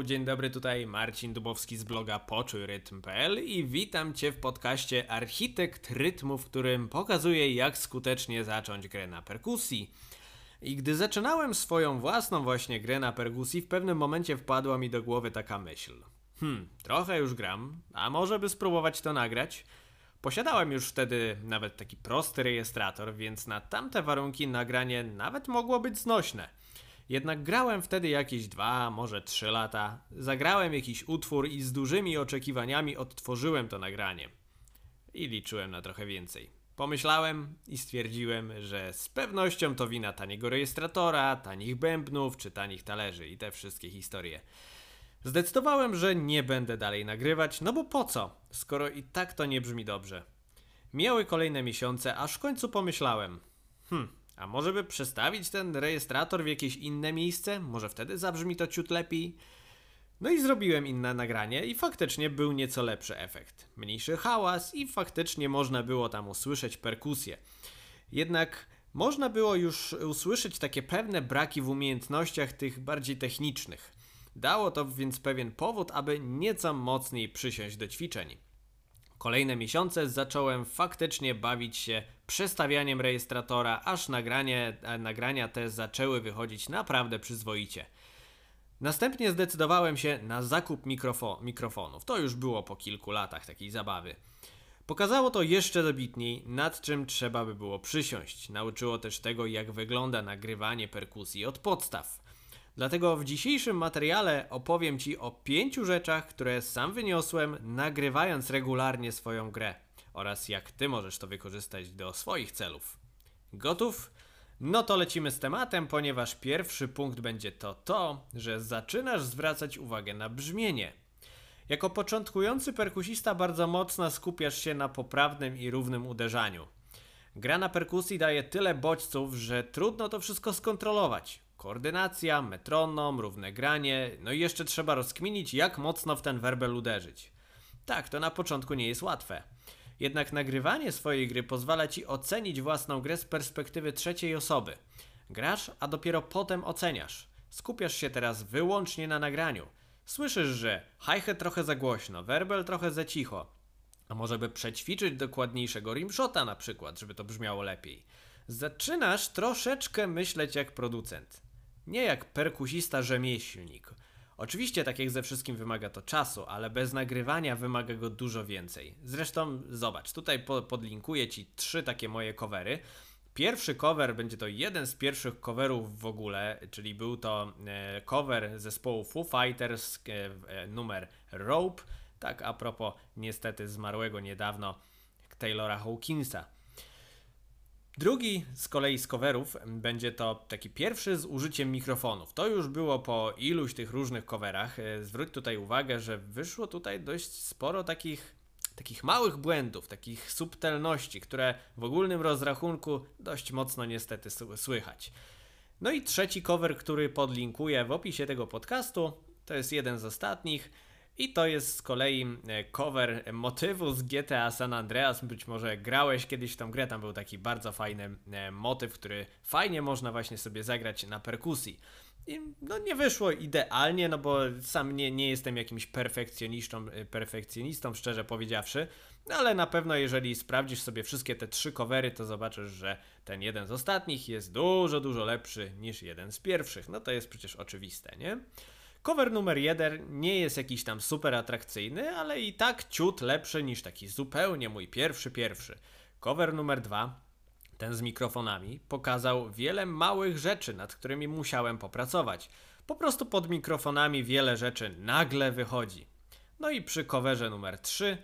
Dzień dobry, tutaj Marcin Dubowski z bloga poczujrytm.pl i witam Cię w podcaście Architekt Rytmu, w którym pokazuję jak skutecznie zacząć grę na perkusji. I gdy zaczynałem swoją własną właśnie grę na perkusji, w pewnym momencie wpadła mi do głowy taka myśl. Hmm, trochę już gram, a może by spróbować to nagrać? Posiadałem już wtedy nawet taki prosty rejestrator, więc na tamte warunki nagranie nawet mogło być znośne. Jednak grałem wtedy jakieś dwa, może trzy lata, zagrałem jakiś utwór i z dużymi oczekiwaniami odtworzyłem to nagranie. I liczyłem na trochę więcej. Pomyślałem i stwierdziłem, że z pewnością to wina taniego rejestratora, tanich bębnów czy tanich talerzy i te wszystkie historie. Zdecydowałem, że nie będę dalej nagrywać, no bo po co, skoro i tak to nie brzmi dobrze. Miały kolejne miesiące, aż w końcu pomyślałem: Hmm, a może by przestawić ten rejestrator w jakieś inne miejsce? Może wtedy zabrzmi to ciut lepiej? No i zrobiłem inne nagranie i faktycznie był nieco lepszy efekt. Mniejszy hałas i faktycznie można było tam usłyszeć perkusję. Jednak można było już usłyszeć takie pewne braki w umiejętnościach tych bardziej technicznych. Dało to więc pewien powód, aby nieco mocniej przysiąść do ćwiczeń. Kolejne miesiące zacząłem faktycznie bawić się przestawianiem rejestratora, aż nagranie, nagrania te zaczęły wychodzić naprawdę przyzwoicie. Następnie zdecydowałem się na zakup mikrofo mikrofonów. To już było po kilku latach takiej zabawy. Pokazało to jeszcze dobitniej, nad czym trzeba by było przysiąść. Nauczyło też tego, jak wygląda nagrywanie perkusji od podstaw. Dlatego w dzisiejszym materiale opowiem Ci o pięciu rzeczach, które sam wyniosłem, nagrywając regularnie swoją grę oraz jak Ty możesz to wykorzystać do swoich celów. Gotów? No to lecimy z tematem, ponieważ pierwszy punkt będzie to to, że zaczynasz zwracać uwagę na brzmienie. Jako początkujący perkusista bardzo mocno skupiasz się na poprawnym i równym uderzaniu. Gra na perkusji daje tyle bodźców, że trudno to wszystko skontrolować. Koordynacja, metronom, równe granie, no i jeszcze trzeba rozkminić, jak mocno w ten werbel uderzyć. Tak, to na początku nie jest łatwe. Jednak nagrywanie swojej gry pozwala ci ocenić własną grę z perspektywy trzeciej osoby. Grasz, a dopiero potem oceniasz. Skupiasz się teraz wyłącznie na nagraniu. Słyszysz, że hi trochę za głośno, werbel trochę za cicho. A może by przećwiczyć dokładniejszego rimshota na przykład, żeby to brzmiało lepiej. Zaczynasz troszeczkę myśleć jak producent. Nie jak perkusista rzemieślnik. Oczywiście, tak jak ze wszystkim wymaga to czasu, ale bez nagrywania wymaga go dużo więcej. Zresztą, zobacz, tutaj po podlinkuję Ci trzy takie moje covery. Pierwszy cover będzie to jeden z pierwszych coverów w ogóle, czyli był to e, cover zespołu Foo Fighters, e, e, numer Rope, tak a propos niestety zmarłego niedawno Taylora Hawkinsa. Drugi z kolei z coverów będzie to taki pierwszy z użyciem mikrofonów. To już było po iluś tych różnych coverach. E, zwróć tutaj uwagę, że wyszło tutaj dość sporo takich, takich małych błędów, takich subtelności, które w ogólnym rozrachunku dość mocno niestety słychać. No i trzeci cover, który podlinkuję w opisie tego podcastu, to jest jeden z ostatnich. I to jest z kolei e, cover motywu z GTA San Andreas. Być może grałeś kiedyś w tą grę, tam był taki bardzo fajny e, motyw, który fajnie można właśnie sobie zagrać na perkusji. I no nie wyszło idealnie, no bo sam nie, nie jestem jakimś perfekcjonistą, e, perfekcjonistą, szczerze powiedziawszy, no ale na pewno jeżeli sprawdzisz sobie wszystkie te trzy covery, to zobaczysz, że ten jeden z ostatnich jest dużo, dużo lepszy niż jeden z pierwszych. No to jest przecież oczywiste, nie? Cover numer jeden nie jest jakiś tam super atrakcyjny, ale i tak ciut lepszy niż taki zupełnie mój pierwszy pierwszy. Cover numer dwa, ten z mikrofonami, pokazał wiele małych rzeczy, nad którymi musiałem popracować. Po prostu pod mikrofonami wiele rzeczy nagle wychodzi. No i przy coverze numer 3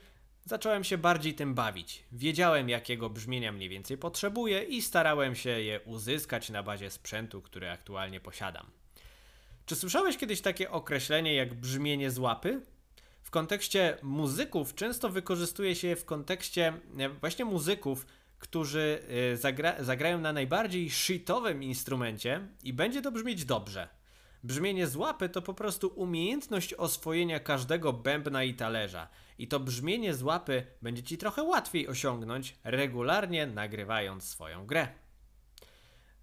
zacząłem się bardziej tym bawić. Wiedziałem, jakiego brzmienia mniej więcej potrzebuję i starałem się je uzyskać na bazie sprzętu, który aktualnie posiadam. Czy słyszałeś kiedyś takie określenie jak brzmienie z łapy? W kontekście muzyków często wykorzystuje się w kontekście właśnie muzyków, którzy e, zagra zagrają na najbardziej shitowym instrumencie i będzie to brzmieć dobrze. Brzmienie z łapy to po prostu umiejętność oswojenia każdego bębna i talerza. I to brzmienie z łapy będzie ci trochę łatwiej osiągnąć, regularnie nagrywając swoją grę.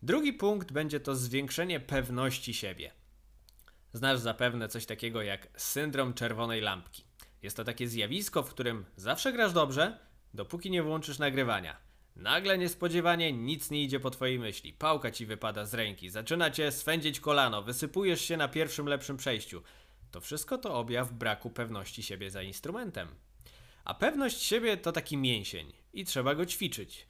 Drugi punkt będzie to zwiększenie pewności siebie. Znasz zapewne coś takiego jak syndrom czerwonej lampki. Jest to takie zjawisko, w którym zawsze grasz dobrze, dopóki nie włączysz nagrywania. Nagle niespodziewanie nic nie idzie po twojej myśli. Pałka ci wypada z ręki, zaczyna cię swędzić kolano, wysypujesz się na pierwszym lepszym przejściu. To wszystko to objaw braku pewności siebie za instrumentem. A pewność siebie to taki mięsień i trzeba go ćwiczyć.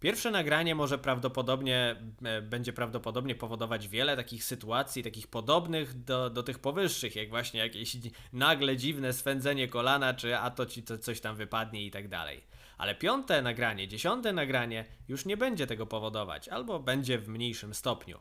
Pierwsze nagranie może prawdopodobnie, e, będzie prawdopodobnie powodować wiele takich sytuacji, takich podobnych do, do tych powyższych, jak właśnie jakieś nagle dziwne swędzenie kolana, czy a to ci to coś tam wypadnie i tak dalej. Ale piąte nagranie, dziesiąte nagranie już nie będzie tego powodować, albo będzie w mniejszym stopniu.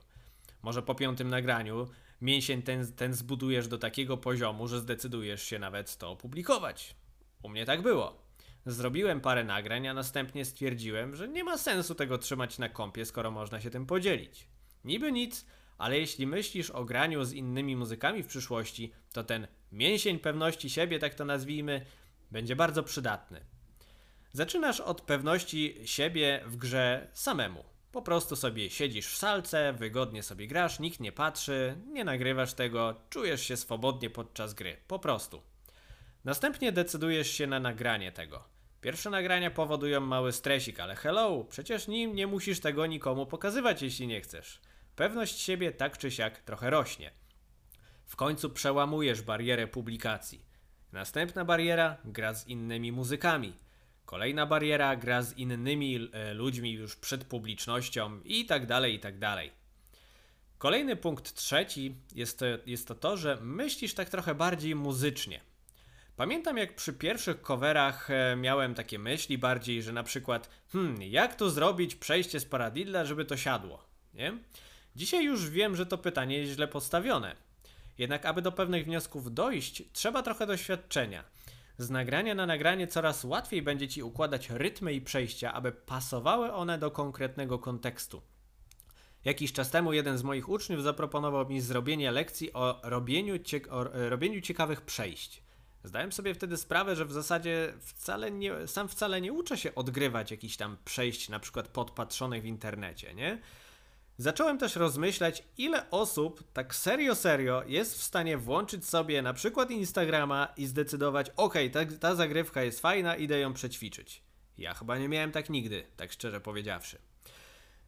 Może po piątym nagraniu mięsień ten, ten zbudujesz do takiego poziomu, że zdecydujesz się nawet to opublikować. U mnie tak było. Zrobiłem parę nagrań, a następnie stwierdziłem, że nie ma sensu tego trzymać na kompie, skoro można się tym podzielić. Niby nic, ale jeśli myślisz o graniu z innymi muzykami w przyszłości, to ten mięsień pewności siebie, tak to nazwijmy, będzie bardzo przydatny. Zaczynasz od pewności siebie w grze samemu. Po prostu sobie siedzisz w salce, wygodnie sobie grasz, nikt nie patrzy, nie nagrywasz tego, czujesz się swobodnie podczas gry. Po prostu. Następnie decydujesz się na nagranie tego. Pierwsze nagrania powodują mały stresik, ale hello, przecież nim nie musisz tego nikomu pokazywać, jeśli nie chcesz. Pewność siebie tak czy siak trochę rośnie. W końcu przełamujesz barierę publikacji. Następna bariera gra z innymi muzykami. Kolejna bariera gra z innymi e, ludźmi już przed publicznością i tak dalej, i tak dalej. Kolejny punkt trzeci jest to, jest to to, że myślisz tak trochę bardziej muzycznie. Pamiętam jak przy pierwszych coverach e, miałem takie myśli bardziej, że na przykład hmm, jak tu zrobić przejście z Paradilla, żeby to siadło, nie? Dzisiaj już wiem, że to pytanie jest źle postawione. Jednak aby do pewnych wniosków dojść, trzeba trochę doświadczenia. Z nagrania na nagranie coraz łatwiej będzie Ci układać rytmy i przejścia, aby pasowały one do konkretnego kontekstu. Jakiś czas temu jeden z moich uczniów zaproponował mi zrobienie lekcji o robieniu, o robieniu ciekawych przejść. Zdałem sobie wtedy sprawę, że w zasadzie wcale nie, sam wcale nie uczę się odgrywać jakichś tam przejść, na przykład podpatrzonych w internecie, nie? Zacząłem też rozmyślać, ile osób tak serio, serio jest w stanie włączyć sobie na przykład Instagrama i zdecydować, ok, ta, ta zagrywka jest fajna, idę ją przećwiczyć. Ja chyba nie miałem tak nigdy, tak szczerze powiedziawszy.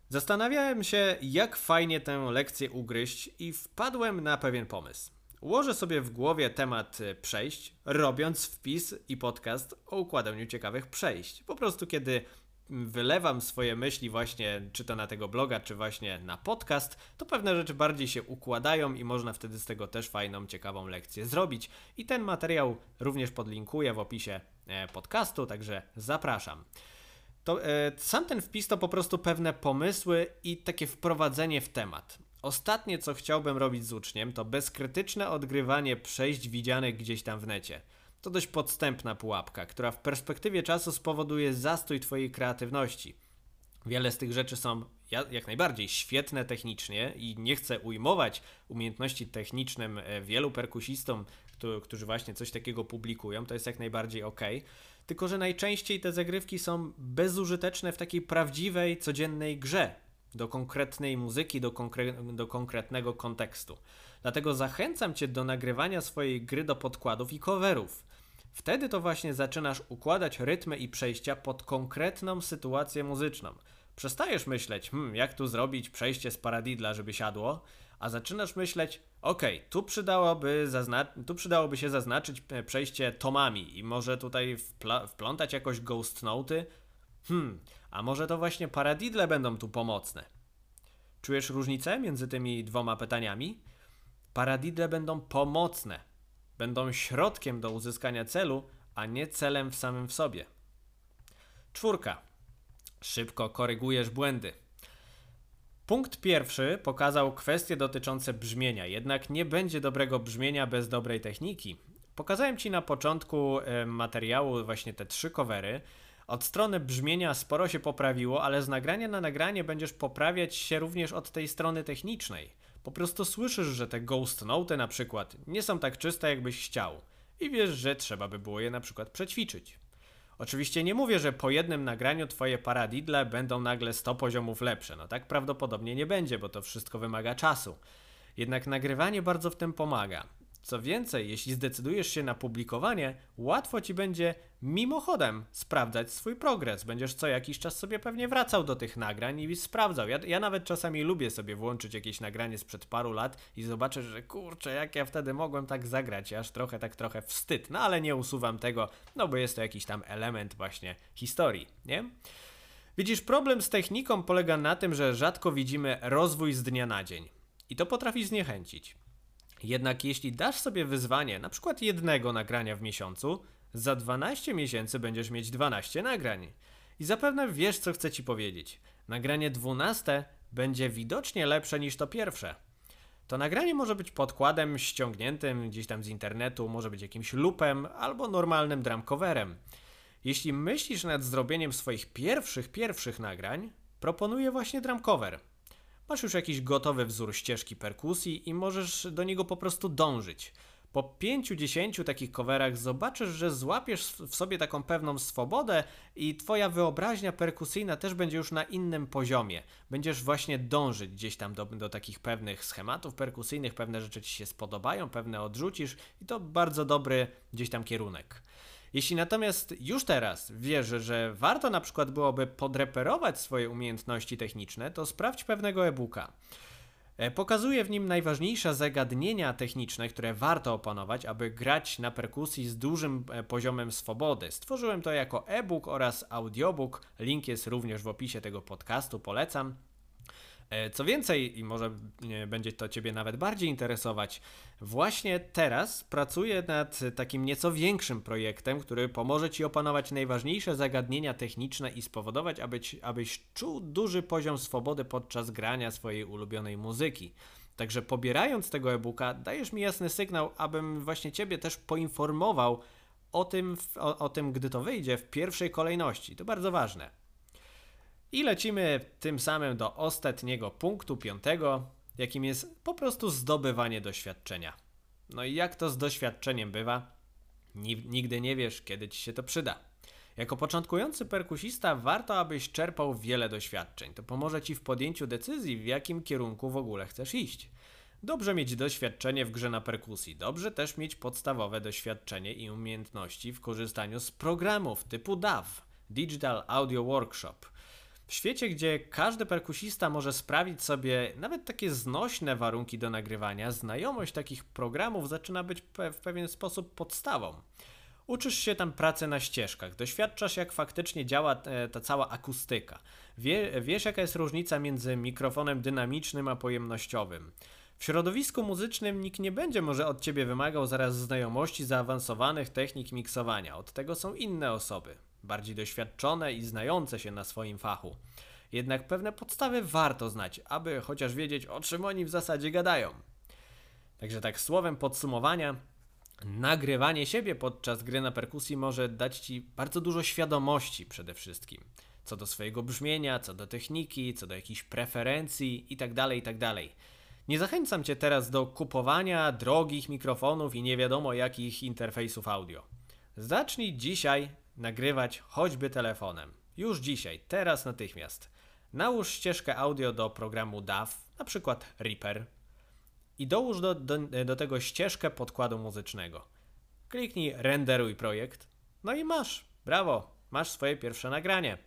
Zastanawiałem się, jak fajnie tę lekcję ugryźć i wpadłem na pewien pomysł. Ułożę sobie w głowie temat e, przejść, robiąc wpis i podcast o układaniu ciekawych przejść. Po prostu kiedy wylewam swoje myśli właśnie, czy to na tego bloga, czy właśnie na podcast, to pewne rzeczy bardziej się układają i można wtedy z tego też fajną, ciekawą lekcję zrobić. I ten materiał również podlinkuję w opisie e, podcastu, także zapraszam. To, e, sam ten wpis to po prostu pewne pomysły i takie wprowadzenie w temat. Ostatnie, co chciałbym robić z uczniem, to bezkrytyczne odgrywanie przejść widzianych gdzieś tam w necie. To dość podstępna pułapka, która w perspektywie czasu spowoduje zastój Twojej kreatywności. Wiele z tych rzeczy są jak najbardziej świetne technicznie i nie chcę ujmować umiejętności technicznym e, wielu perkusistom, którzy właśnie coś takiego publikują, to jest jak najbardziej ok. Tylko, że najczęściej te zagrywki są bezużyteczne w takiej prawdziwej, codziennej grze, do konkretnej muzyki, do, konkre do konkretnego kontekstu. Dlatego zachęcam Cię do nagrywania swojej gry do podkładów i coverów. Wtedy to właśnie zaczynasz układać rytmy i przejścia pod konkretną sytuację muzyczną. Przestajesz myśleć, hmm, jak tu zrobić przejście z paradidla, żeby siadło, a zaczynasz myśleć, ok, tu, przydałoby tu przydałoby się zaznaczyć e, przejście tomami i może tutaj wplątać jakoś ghost noty. Hmm, a może to właśnie paradidle będą tu pomocne? Czujesz różnicę między tymi dwoma pytaniami? Paradidle będą pomocne, będą środkiem do uzyskania celu, a nie celem w samym w sobie. Czwórka. Szybko korygujesz błędy. Punkt pierwszy pokazał kwestie dotyczące brzmienia, jednak nie będzie dobrego brzmienia bez dobrej techniki. Pokazałem Ci na początku materiału właśnie te trzy covery. Od strony brzmienia sporo się poprawiło, ale z nagrania na nagranie będziesz poprawiać się również od tej strony technicznej. Po prostu słyszysz, że te ghost note na przykład nie są tak czyste, jakbyś chciał. I wiesz, że trzeba by było je na przykład przećwiczyć. Oczywiście nie mówię, że po jednym nagraniu twoje paradidle będą nagle 100 poziomów lepsze. No tak prawdopodobnie nie będzie, bo to wszystko wymaga czasu. Jednak nagrywanie bardzo w tym pomaga. Co więcej, jeśli zdecydujesz się na publikowanie, łatwo ci będzie mimochodem sprawdzać swój progres. Będziesz co jakiś czas sobie pewnie wracał do tych nagrań i sprawdzał. Ja, ja nawet czasami lubię sobie włączyć jakieś nagranie sprzed paru lat i zobaczę, że kurczę, jak ja wtedy mogłem tak zagrać, aż trochę tak trochę wstyd. No ale nie usuwam tego, no bo jest to jakiś tam element właśnie historii, nie? Widzisz, problem z techniką polega na tym, że rzadko widzimy rozwój z dnia na dzień. I to potrafi zniechęcić. Jednak jeśli dasz sobie wyzwanie, na przykład jednego nagrania w miesiącu, za 12 miesięcy będziesz mieć 12 nagrań. I zapewne wiesz, co chcę ci powiedzieć. Nagranie 12 będzie widocznie lepsze niż to pierwsze. To nagranie może być podkładem ściągniętym gdzieś tam z internetu, może być jakimś lupem albo normalnym drumcoverem. Jeśli myślisz nad zrobieniem swoich pierwszych, pierwszych nagrań, proponuję właśnie drumcover. Masz już jakiś gotowy wzór ścieżki perkusji i możesz do niego po prostu dążyć. Po 5-10 takich coverach zobaczysz, że złapiesz w sobie taką pewną swobodę i twoja wyobraźnia perkusyjna też będzie już na innym poziomie. Będziesz właśnie dążyć gdzieś tam do, do takich pewnych schematów perkusyjnych, pewne rzeczy ci się spodobają, pewne odrzucisz i to bardzo dobry gdzieś tam kierunek. Jeśli natomiast już teraz wierzę, że warto na przykład byłoby podreperować swoje umiejętności techniczne, to sprawdź pewnego e-booka. E, pokazuje w nim najważniejsze zagadnienia techniczne, które warto opanować, aby grać na perkusji z dużym e, poziomem swobody. Stworzyłem to jako e-book oraz audiobook. Link jest również w opisie tego podcastu, polecam. E, co więcej, i może będzie to Ciebie nawet bardziej interesować, właśnie teraz pracuję nad takim nieco większym projektem, który pomoże Ci opanować najważniejsze zagadnienia techniczne i spowodować, abyś, abyś czuł duży poziom swobody podczas grania swojej ulubionej muzyki. Także pobierając tego e-booka, dajesz mi jasny sygnał, abym właśnie Ciebie też poinformował o tym, o, o tym, gdy to wyjdzie w pierwszej kolejności. To bardzo ważne. I lecimy tym samym do ostatniego punktu, piątego, jakim jest po prostu zdobywanie doświadczenia. No i jak to z doświadczeniem bywa? Nigdy nie wiesz, kiedy ci się to przyda. Jako początkujący perkusista warto, abyś czerpał wiele doświadczeń. To pomoże ci w podjęciu decyzji, w jakim kierunku w ogóle chcesz iść. Dobrze mieć doświadczenie w grze na perkusji, dobrze też mieć podstawowe doświadczenie i umiejętności w korzystaniu z programów typu DAW Digital Audio Workshop. W świecie, gdzie każdy perkusista może sprawić sobie nawet takie znośne warunki do nagrywania, znajomość takich programów zaczyna być w pewien sposób podstawą. Uczysz się tam pracy na ścieżkach, doświadczasz jak faktycznie działa e, ta cała akustyka. Wie, wiesz jaka jest różnica między mikrofonem dynamicznym a pojemnościowym. W środowisku muzycznym nikt nie będzie może od ciebie wymagał zaraz znajomości zaawansowanych technik miksowania. Od tego są inne osoby bardziej doświadczone i znające się na swoim fachu. Jednak pewne podstawy warto znać, aby chociaż wiedzieć, o czym oni w zasadzie gadają. Także tak słowem podsumowania, nagrywanie siebie podczas gry na perkusji może dać Ci bardzo dużo świadomości przede wszystkim. Co do swojego brzmienia, co do techniki, co do jakichś preferencji itd., tak itd. Tak nie zachęcam Cię teraz do kupowania drogich mikrofonów i nie wiadomo jakich interfejsów audio. Zacznij dzisiaj nagrywać choćby telefonem. Już dzisiaj, teraz natychmiast. Nałóż ścieżkę audio do programu DAW, na przykład Reaper, i dołóż do, do, do tego ścieżkę podkładu muzycznego. Kliknij renderuj projekt, no i masz, brawo, masz swoje pierwsze nagranie.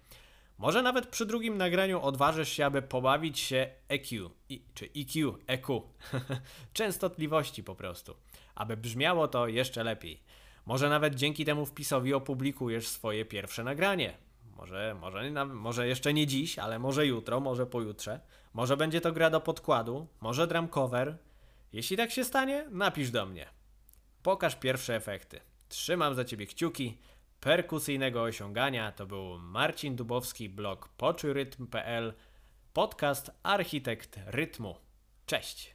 Może nawet przy drugim nagraniu odważysz się, aby pobawić się EQ, i, czy EQ, EQ, częstotliwości po prostu, aby brzmiało to jeszcze lepiej. Może nawet dzięki temu wpisowi opublikujesz swoje pierwsze nagranie. Może, może, może jeszcze nie dziś, ale może jutro, może pojutrze. Może będzie to gra do podkładu, może drum cover. Jeśli tak się stanie, napisz do mnie. Pokaż pierwsze efekty. Trzymam za ciebie kciuki. Perkusyjnego osiągania to był Marcin Dubowski, blog poczujrytm.pl, podcast Architekt Rytmu. Cześć!